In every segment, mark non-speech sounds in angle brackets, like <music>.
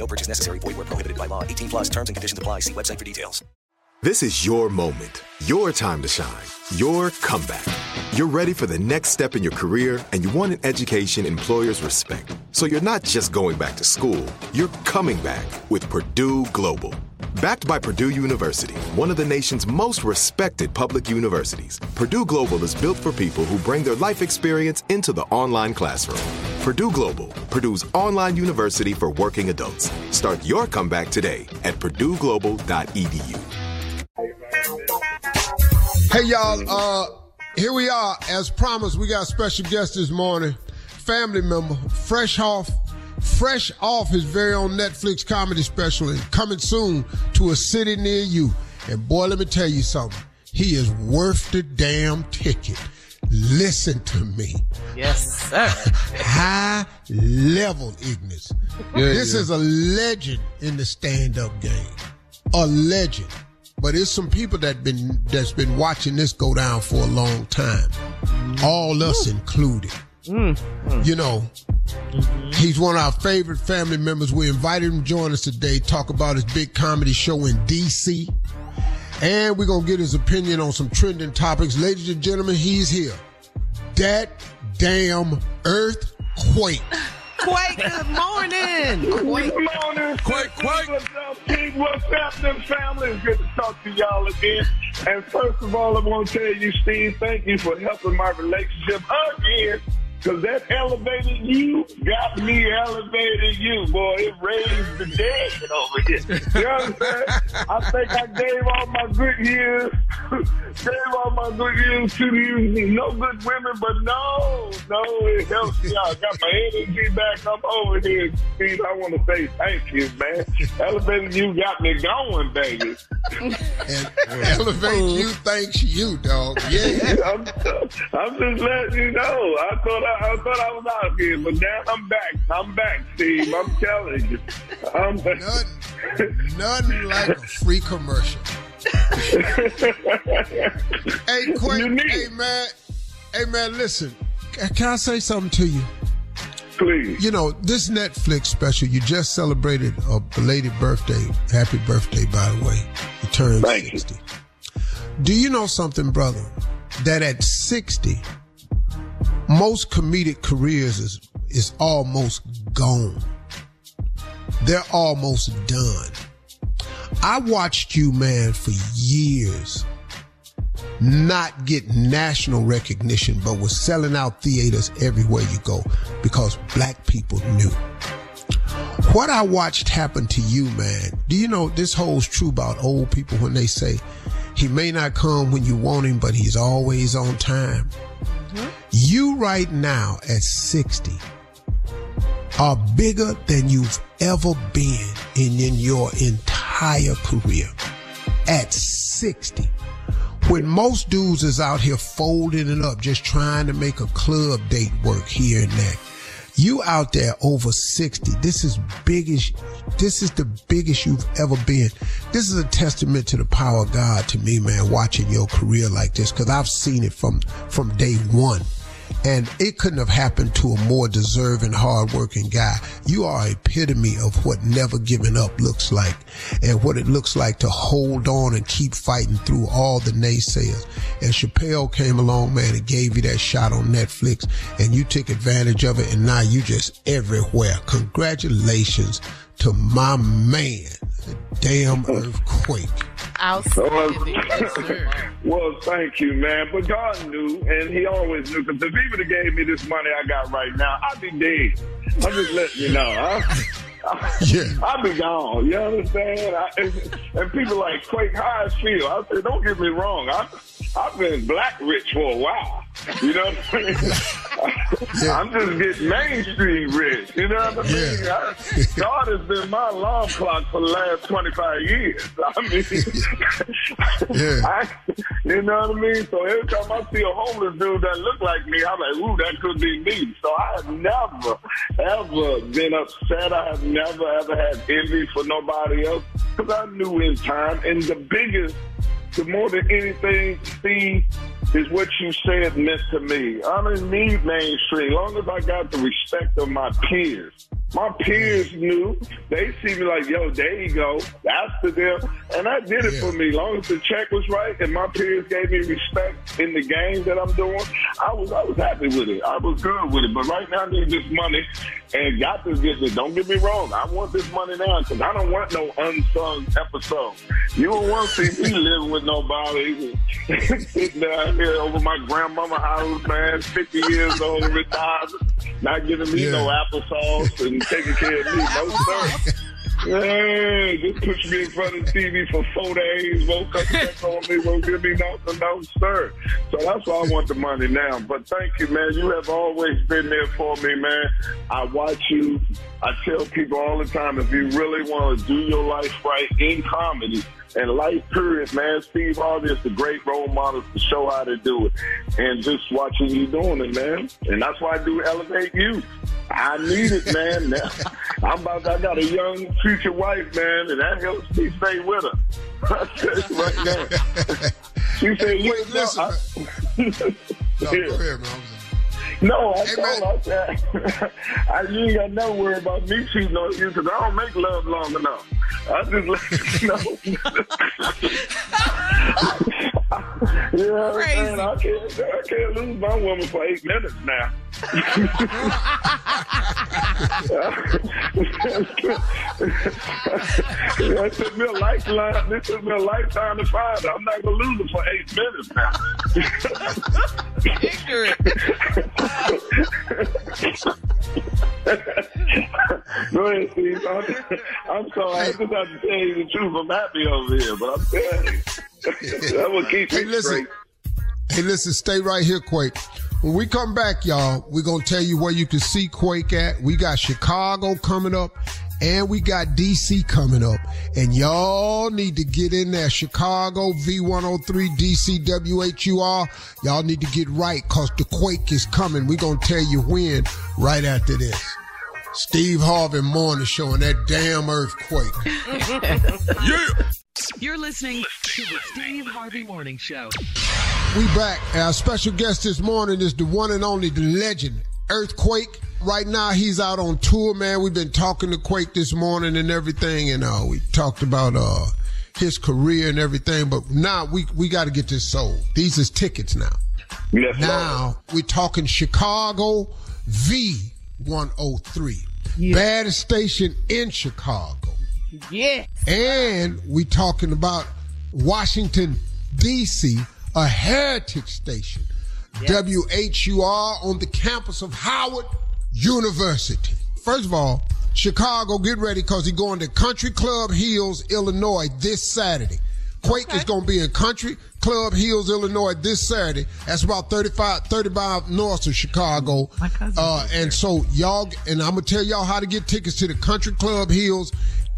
No purchase necessary. Void where prohibited by law. 18 plus terms and conditions apply. See website for details. This is your moment, your time to shine, your comeback. You're ready for the next step in your career and you want an education employers respect. So you're not just going back to school, you're coming back with Purdue Global. Backed by Purdue University, one of the nation's most respected public universities, Purdue Global is built for people who bring their life experience into the online classroom. Purdue Global, Purdue's online university for working adults. Start your comeback today at purdueglobal.edu. Hey y'all, uh, here we are. As promised, we got a special guest this morning, family member, fresh off, fresh off his very own Netflix comedy special, and coming soon to a city near you. And boy, let me tell you something. He is worth the damn ticket. Listen to me. Yes, sir. <laughs> High level Ignis. this is a legend in the stand-up game. A legend. But it's some people that been that's been watching this go down for a long time. All us included. Mm, mm. You know, mm-hmm. he's one of our favorite family members. We invited him to join us today, talk about his big comedy show in DC. And we're gonna get his opinion on some trending topics. Ladies and gentlemen, he's here. That damn earthquake. Quake, good morning. Quake. Good morning. Quake, quake. What's up, Pete? What's happening, family? It's good to talk to y'all again. And first of all, I want to tell you, Steve, thank you for helping my relationship again. Cause that elevated you got me elevated you, boy. It raised the dead over here. You know what I'm saying? I think I gave all my good years, <laughs> gave all my good years to you. No good women, but no, no, it helps me out. Got my energy back. I'm over here, Steve. I want to say thank you, man. Elevated you got me going, baby. And elevate you thanks you, dog. Yeah. <laughs> I'm, I'm just letting you know. I thought I, I thought I was out here, but now I'm back. I'm back, Steve. I'm telling you. I'm Nothing, nothing like a free commercial. Hey, <laughs> Quinn. Hey man, hey man, listen. Can I say something to you? Please. You know, this Netflix special, you just celebrated a belated birthday. Happy birthday, by the way. You turned Thank you. 60. Do you know something, brother? That at 60, most comedic careers is, is almost gone. They're almost done. I watched you, man, for years not get national recognition, but was selling out theaters everywhere you go because black people knew. What I watched happen to you, man, do you know this holds true about old people when they say he may not come when you want him, but he's always on time? You right now at 60 are bigger than you've ever been in, in your entire career. At 60 when most dudes is out here folding it up, just trying to make a club date work here and there. You out there over 60. This is biggest. This is the biggest you've ever been. This is a testament to the power of God to me, man, watching your career like this. Cause I've seen it from, from day one. And it couldn't have happened to a more deserving, hardworking guy. You are epitome of what never giving up looks like and what it looks like to hold on and keep fighting through all the naysayers. And Chappelle came along, man, and gave you that shot on Netflix and you took advantage of it and now you just everywhere. Congratulations to my man, the damn earthquake. Outstanding. <laughs> well, thank you, man. But God knew, and He always knew. Because if He would have gave me this money I got right now, I'd be dead. I'm just letting you know. Huh? <laughs> yeah. <laughs> I'll be gone. You understand? I, and, and, people like Quake, how I feel. I say, don't get me wrong. I, I've been black rich for a while. You know what I mean? <laughs> yeah. I'm just getting mainstream rich. You know what I mean? Yeah. I, God has been my alarm clock for the last 25 years. <laughs> I mean, yeah. <laughs> I, you know what I mean? So every time I see a homeless dude that look like me, I'm like, ooh, that could be me. So I have never, ever been upset. I have never, ever had envy for nobody else because I knew in time. And the biggest the more than anything, Steve, is what you said meant to me. I don't need mainstream. Long as I got the respect of my peers. My peers knew. They see me like, yo, there you go. That's the deal. And that did it yeah. for me. Long as the check was right and my peers gave me respect in the game that I'm doing, I was I was happy with it. I was good with it. But right now I need this money and got to get this. Don't get me wrong. I want this money now because I don't want no unsung episode. You don't want to see me living with nobody sitting down here over my grandmama house, man, 50 years old, retired, not giving me yeah. no applesauce and taking care of me. No, sir. Yeah, just push me in front of the TV for four days, won't cut check on me, won't give me nothing, no, sir. So that's why I want the money now. But thank you, man. You have always been there for me, man. I watch you. I tell people all the time, if you really want to do your life right in comedy, and life period, man. Steve Harvey is a great role model to show how to do it. And just watching you doing it, man. And that's why I do Elevate You. I need it, man. <laughs> Now, I'm about I got a young future wife, man, and that helps me stay with her. <laughs> right now. <laughs> she said, Wait, listen. I, no, yeah. go ahead, man. No, I hey, told I said, I, you ain't got no worry about me cheating on you because I don't make love long enough. I just let you know. <laughs> <laughs> <laughs> yeah, Crazy. I can't, I can't lose my woman for eight minutes now. that took me a lifetime. This took me a lifetime to find her. I'm not gonna lose her for eight minutes now. Go ahead, Steve. I'm, I'm sorry. I just have to tell you the truth. I'm happy over here, but I'm telling you. <laughs> that will keep hey, me listen. straight. Hey, listen, stay right here, Quake. When we come back, y'all, we're going to tell you where you can see Quake at. We got Chicago coming up and we got DC coming up. And y'all need to get in there. Chicago V103 DC WHUR. Y'all need to get right because the Quake is coming. We're going to tell you when right after this. Steve Harvey Morning Show and that damn earthquake. <laughs> yeah. You're listening to the Steve Harvey Morning Show. We back. Our special guest this morning is the one and only the legend, Earthquake. Right now, he's out on tour, man. We've been talking to Quake this morning and everything, and uh, we talked about uh, his career and everything. But now we we got to get this sold. These is tickets now. Yes, now we're talking Chicago V 103, yeah. baddest station in Chicago. Yeah. And we talking about Washington, D.C., a heritage station. Yes. WHUR on the campus of Howard University. First of all, Chicago, get ready because he's going to Country Club Hills, Illinois this Saturday. Quake okay. is going to be in Country Club Hills, Illinois this Saturday. That's about 35, 35 north of Chicago. Uh, and so y'all, and I'm going to tell y'all how to get tickets to the Country Club Hills,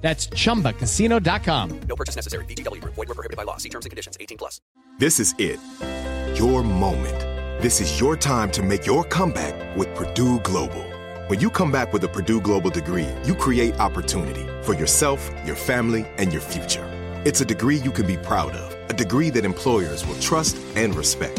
That's chumbacasino.com. No purchase necessary. VGW Group. Void were prohibited by law. See terms and conditions. 18 plus. This is it. Your moment. This is your time to make your comeback with Purdue Global. When you come back with a Purdue Global degree, you create opportunity for yourself, your family, and your future. It's a degree you can be proud of, a degree that employers will trust and respect.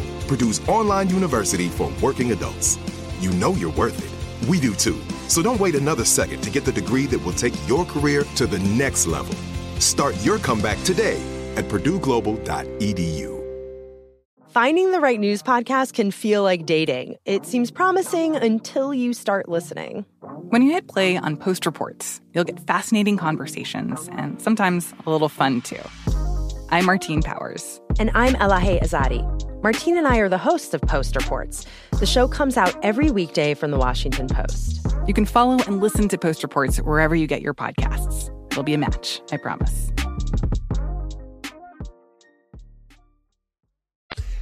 Purdue's online university for working adults. You know you're worth it. We do too. So don't wait another second to get the degree that will take your career to the next level. Start your comeback today at purdueglobal.edu. Finding the right news podcast can feel like dating. It seems promising until you start listening. When you hit play on Post Reports, you'll get fascinating conversations and sometimes a little fun too. I'm Martine Powers. And I'm Elahe Azadi. Martine and I are the hosts of Post Reports. The show comes out every weekday from the Washington Post. You can follow and listen to Post Reports wherever you get your podcasts. It'll be a match, I promise.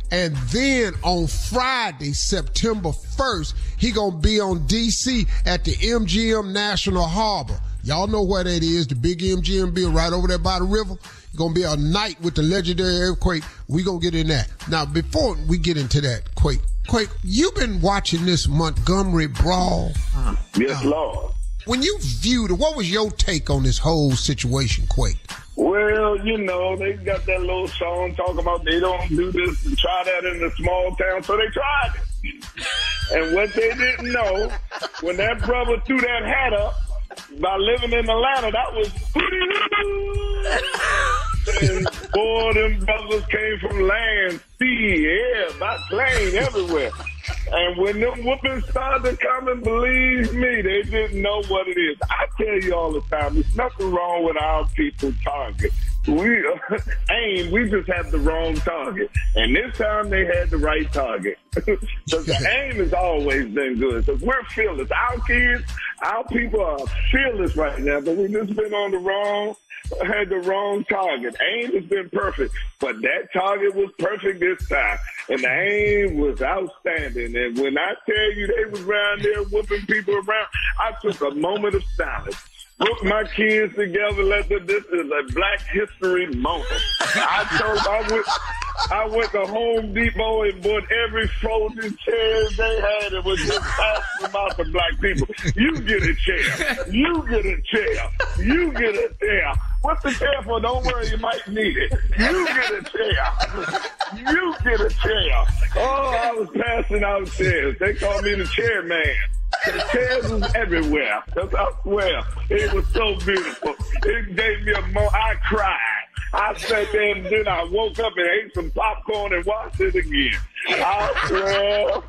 And then on Friday, September 1st, he gonna be on DC at the MGM National Harbor. Y'all know where that is, the big MGM bill right over there by the river. Gonna be a night with the legendary earthquake. We gonna get in that. Now, before we get into that, Quake, Quake, you've been watching this Montgomery brawl. Yes, uh-huh. Lord. When you viewed it, what was your take on this whole situation, Quake? Well, you know, they got that little song talking about they don't do this and try that in the small town, so they tried it. And what they didn't know, when that brother threw that hat up, by living in Atlanta, that was and <laughs> boy, them brothers came from land, sea, air, by plane, everywhere. And when them whoopings started coming, believe me, they didn't know what it is. I tell you all the time, there's nothing wrong with our people target. We <laughs> aim, we just have the wrong target. And this time they had the right target. <laughs> Because the aim has always been good. Because we're fearless. Our kids, our people are fearless right now, but we've just been on the wrong had the wrong target. Aim has been perfect, but that target was perfect this time. And the aim was outstanding. And when I tell you they was around there whooping people around, I took a moment of silence. Put my kids together. Let them, this is a Black History moment. I told I went, I went to Home Depot and bought every frozen chair they had and was just asking out to black people. You get a chair. You get a chair. You get a chair. What's the chair for? Don't worry, you might need it. You get a chair. You get a chair. Oh, I was passing out chairs. They called me the chairman. The chairs was everywhere. I swear. It was so beautiful. It gave me a mo. I cried. I sat there and then I woke up and ate some popcorn and watched it again. I swear.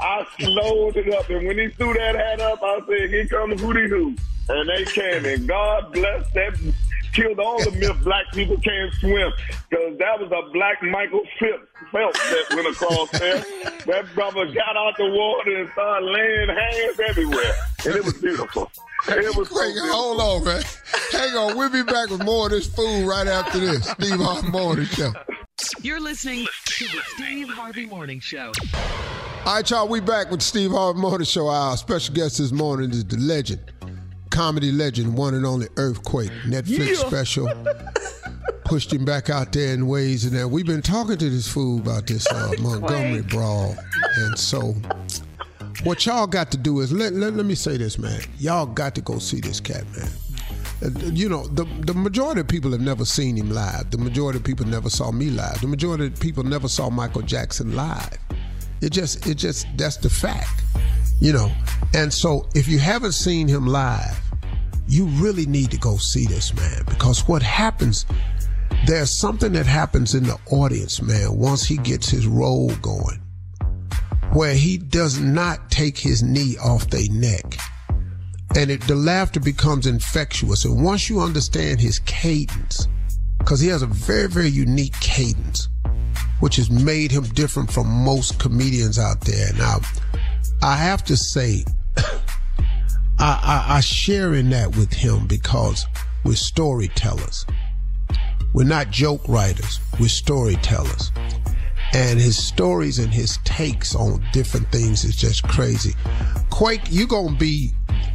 I slowed it up. And when he threw that hat up, I said, here comes Hootie Hoo. And they came. And God bless that killed all the myth black people can't swim because that was a black Michael Phelps that went across there. That brother got out the water and started laying hands everywhere, and it was beautiful. It was so hold on, man. Hang on. We'll be back with more of this food right after this. Steve Harvey Morning Show. You're listening to the Steve Harvey Morning Show. All right, y'all, we back with Steve Harvey Morning Show. Our special guest this morning is the legend, comedy legend, one and only Earthquake, Netflix Yeah. special. Pushed him back out there in ways and that. We've been talking to this fool about this uh, Montgomery brawl. And so, what y'all got to do is, let, let, let me say this, man. Y'all got to go see this cat, man. Uh, You know, the, the majority of people have never seen him live. The majority of people never saw me live. The majority of people never saw Michael Jackson live. It just, it just, that's the fact, you know. And so, if you haven't seen him live, you really need to go see this man because what happens, there's something that happens in the audience, man, once he gets his role going, where he does not take his knee off their neck. And it, the laughter becomes infectious. And once you understand his cadence, because he has a very, very unique cadence, which has made him different from most comedians out there. Now, I have to say, I, I, I share in that with him because we're storytellers. We're not joke writers. We're storytellers. And his stories and his takes on different things is just crazy. Quake, you're gonna be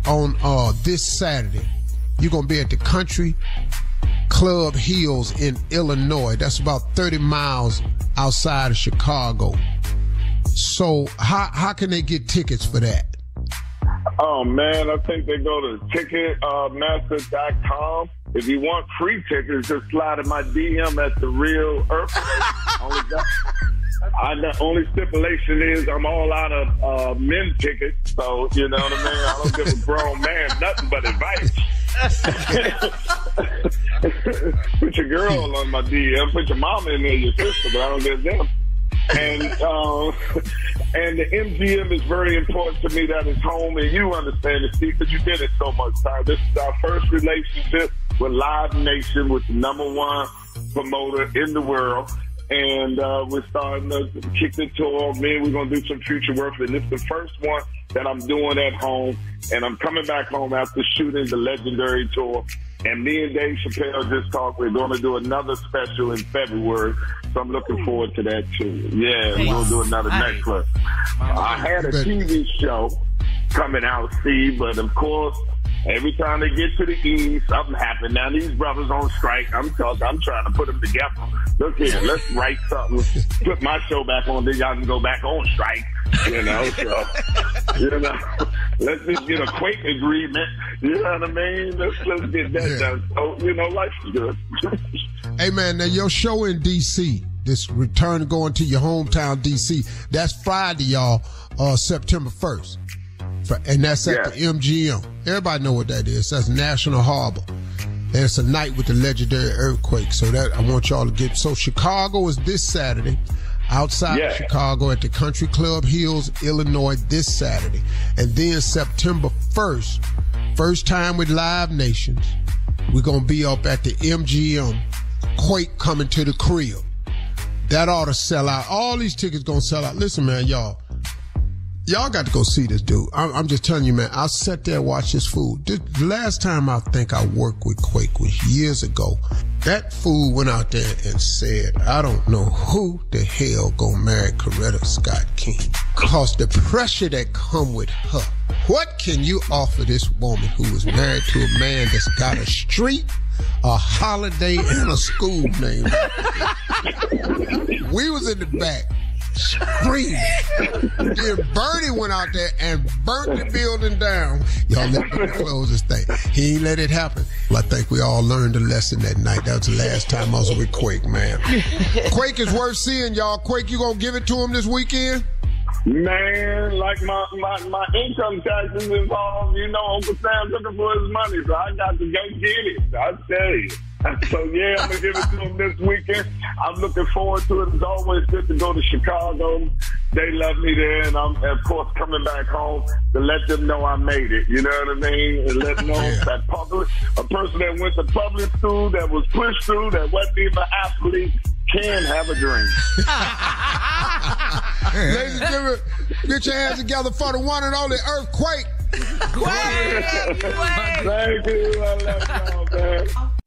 on uh this Saturday. You're gonna be at the Country Club Hills in Illinois. That's about 30 miles outside of Chicago. So how how can they get tickets for that? Oh man, I think they go to ticketmaster.com. If you want free tickets, just slide in my DM at the real earthquake. only, got- I, the only stipulation is I'm all out of uh, men tickets, so you know what I mean. I don't give a grown man nothing but advice. <laughs> put your girl on my DM, put your mama in there, your sister, but I don't get them. And um, <laughs> and the MGM is very important to me. That is home, and you understand it, Steve, because you did it so much time. This is our first relationship with Live Nation, with the number one promoter in the world. And uh, we're starting to kick the tour. Man, we're going to do some future work. And is the first one that I'm doing at home. And I'm coming back home after shooting the legendary tour. And me and Dave Chappelle just talked. We're going to do another special in February. So I'm looking forward to that too. Yeah, we're going to do another necklace. I had a TV show coming out, Steve, but of course, every time they get to the E, something happens. Now these brothers on strike. I'm talking. I'm trying to put them together. Look here, let's write something. Put my show back on, then y'all can go back on strike. You know, so you know, let's just get a quake agreement. You know what I mean? Let's let's get that done. So you know, life's good. Hey man, now your show in DC, this return going to your hometown DC, that's Friday, y'all, uh, September 1st. For, and that's at the MGM. Everybody know what that is. That's National Harbor. And it's a night with the legendary earthquake. So that I want y'all to get. So Chicago is this Saturday. Outside Yeah. of Chicago at the Country Club Hills, Illinois, this Saturday. And then September 1st, first time with Live Nations, we're going to be up at the MGM. Quake coming to the crib. That ought to sell out. All these tickets going to sell out. Listen, man, y'all. Y'all got to go see this dude. I'm, I'm just telling you, man. I sat there and watched this fool. The last time I think I worked with Quake was years ago. That fool went out there and said, I don't know who the hell gonna marry Coretta Scott King. Cause the pressure that come with her. What can you offer this woman who was married to a man that's got a street, a holiday, and a school name? we was in the back screaming. then Bernie went out there and burnt the building down. Y'all let me close this thing. He ain't let it happen. Well, I think we all learned a lesson that night. That was the last time I was with Quake, man. Quake is worth seeing, y'all. Quake, you gonna give it to him this weekend? Man, like my, my, my income taxes involved, you know, Uncle Sam's looking for his money, so I got to go get it. I tell you. <laughs> So yeah, I'm gonna give it to him this weekend. I'm looking forward to it. It's always good to go to Chicago. They love me there, and I'm of course coming back home to let them know I made it. You know what I mean? And let them know <laughs> that public, a person that went to public school, that was pushed through, that wasn't even an athlete, can have a dream. <laughs> Ladies and gentlemen, get your hands together for the one and only Earthquake. Thank you. I love y'all, man.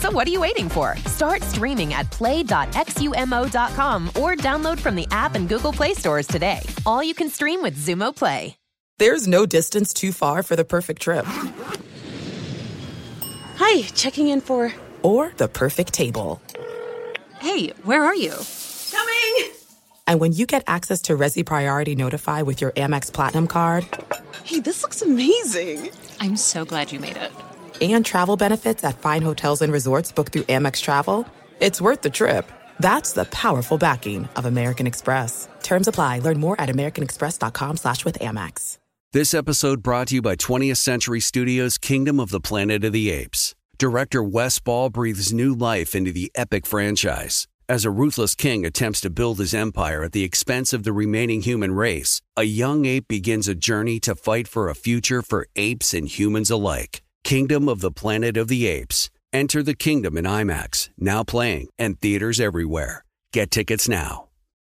So what are you waiting for? Start streaming at play.xumo.com or download from the app and Google Play stores today. All you can stream with Xumo Play. There's no distance too far for the perfect trip. Hi, checking in for. Or the perfect table. Hey, where are you? Coming! And when you get access to Resy Priority Notify with your Amex Platinum card. Hey, this looks amazing! I'm so glad you made it. And travel benefits at fine hotels and resorts booked through Amex Travel. It's worth the trip. That's the powerful backing of American Express. Terms apply. Learn more at americanexpress.com slash with Amex. This episode brought to you by 20th Century Studios' Kingdom of the Planet of the Apes. Director Wes Ball breathes new life into the epic franchise. As a ruthless king attempts to build his empire at the expense of the remaining human race, a young ape begins a journey to fight for a future for apes and humans alike. Kingdom of the Planet of the Apes. Enter the kingdom in IMAX, now playing, and theaters everywhere. Get tickets now.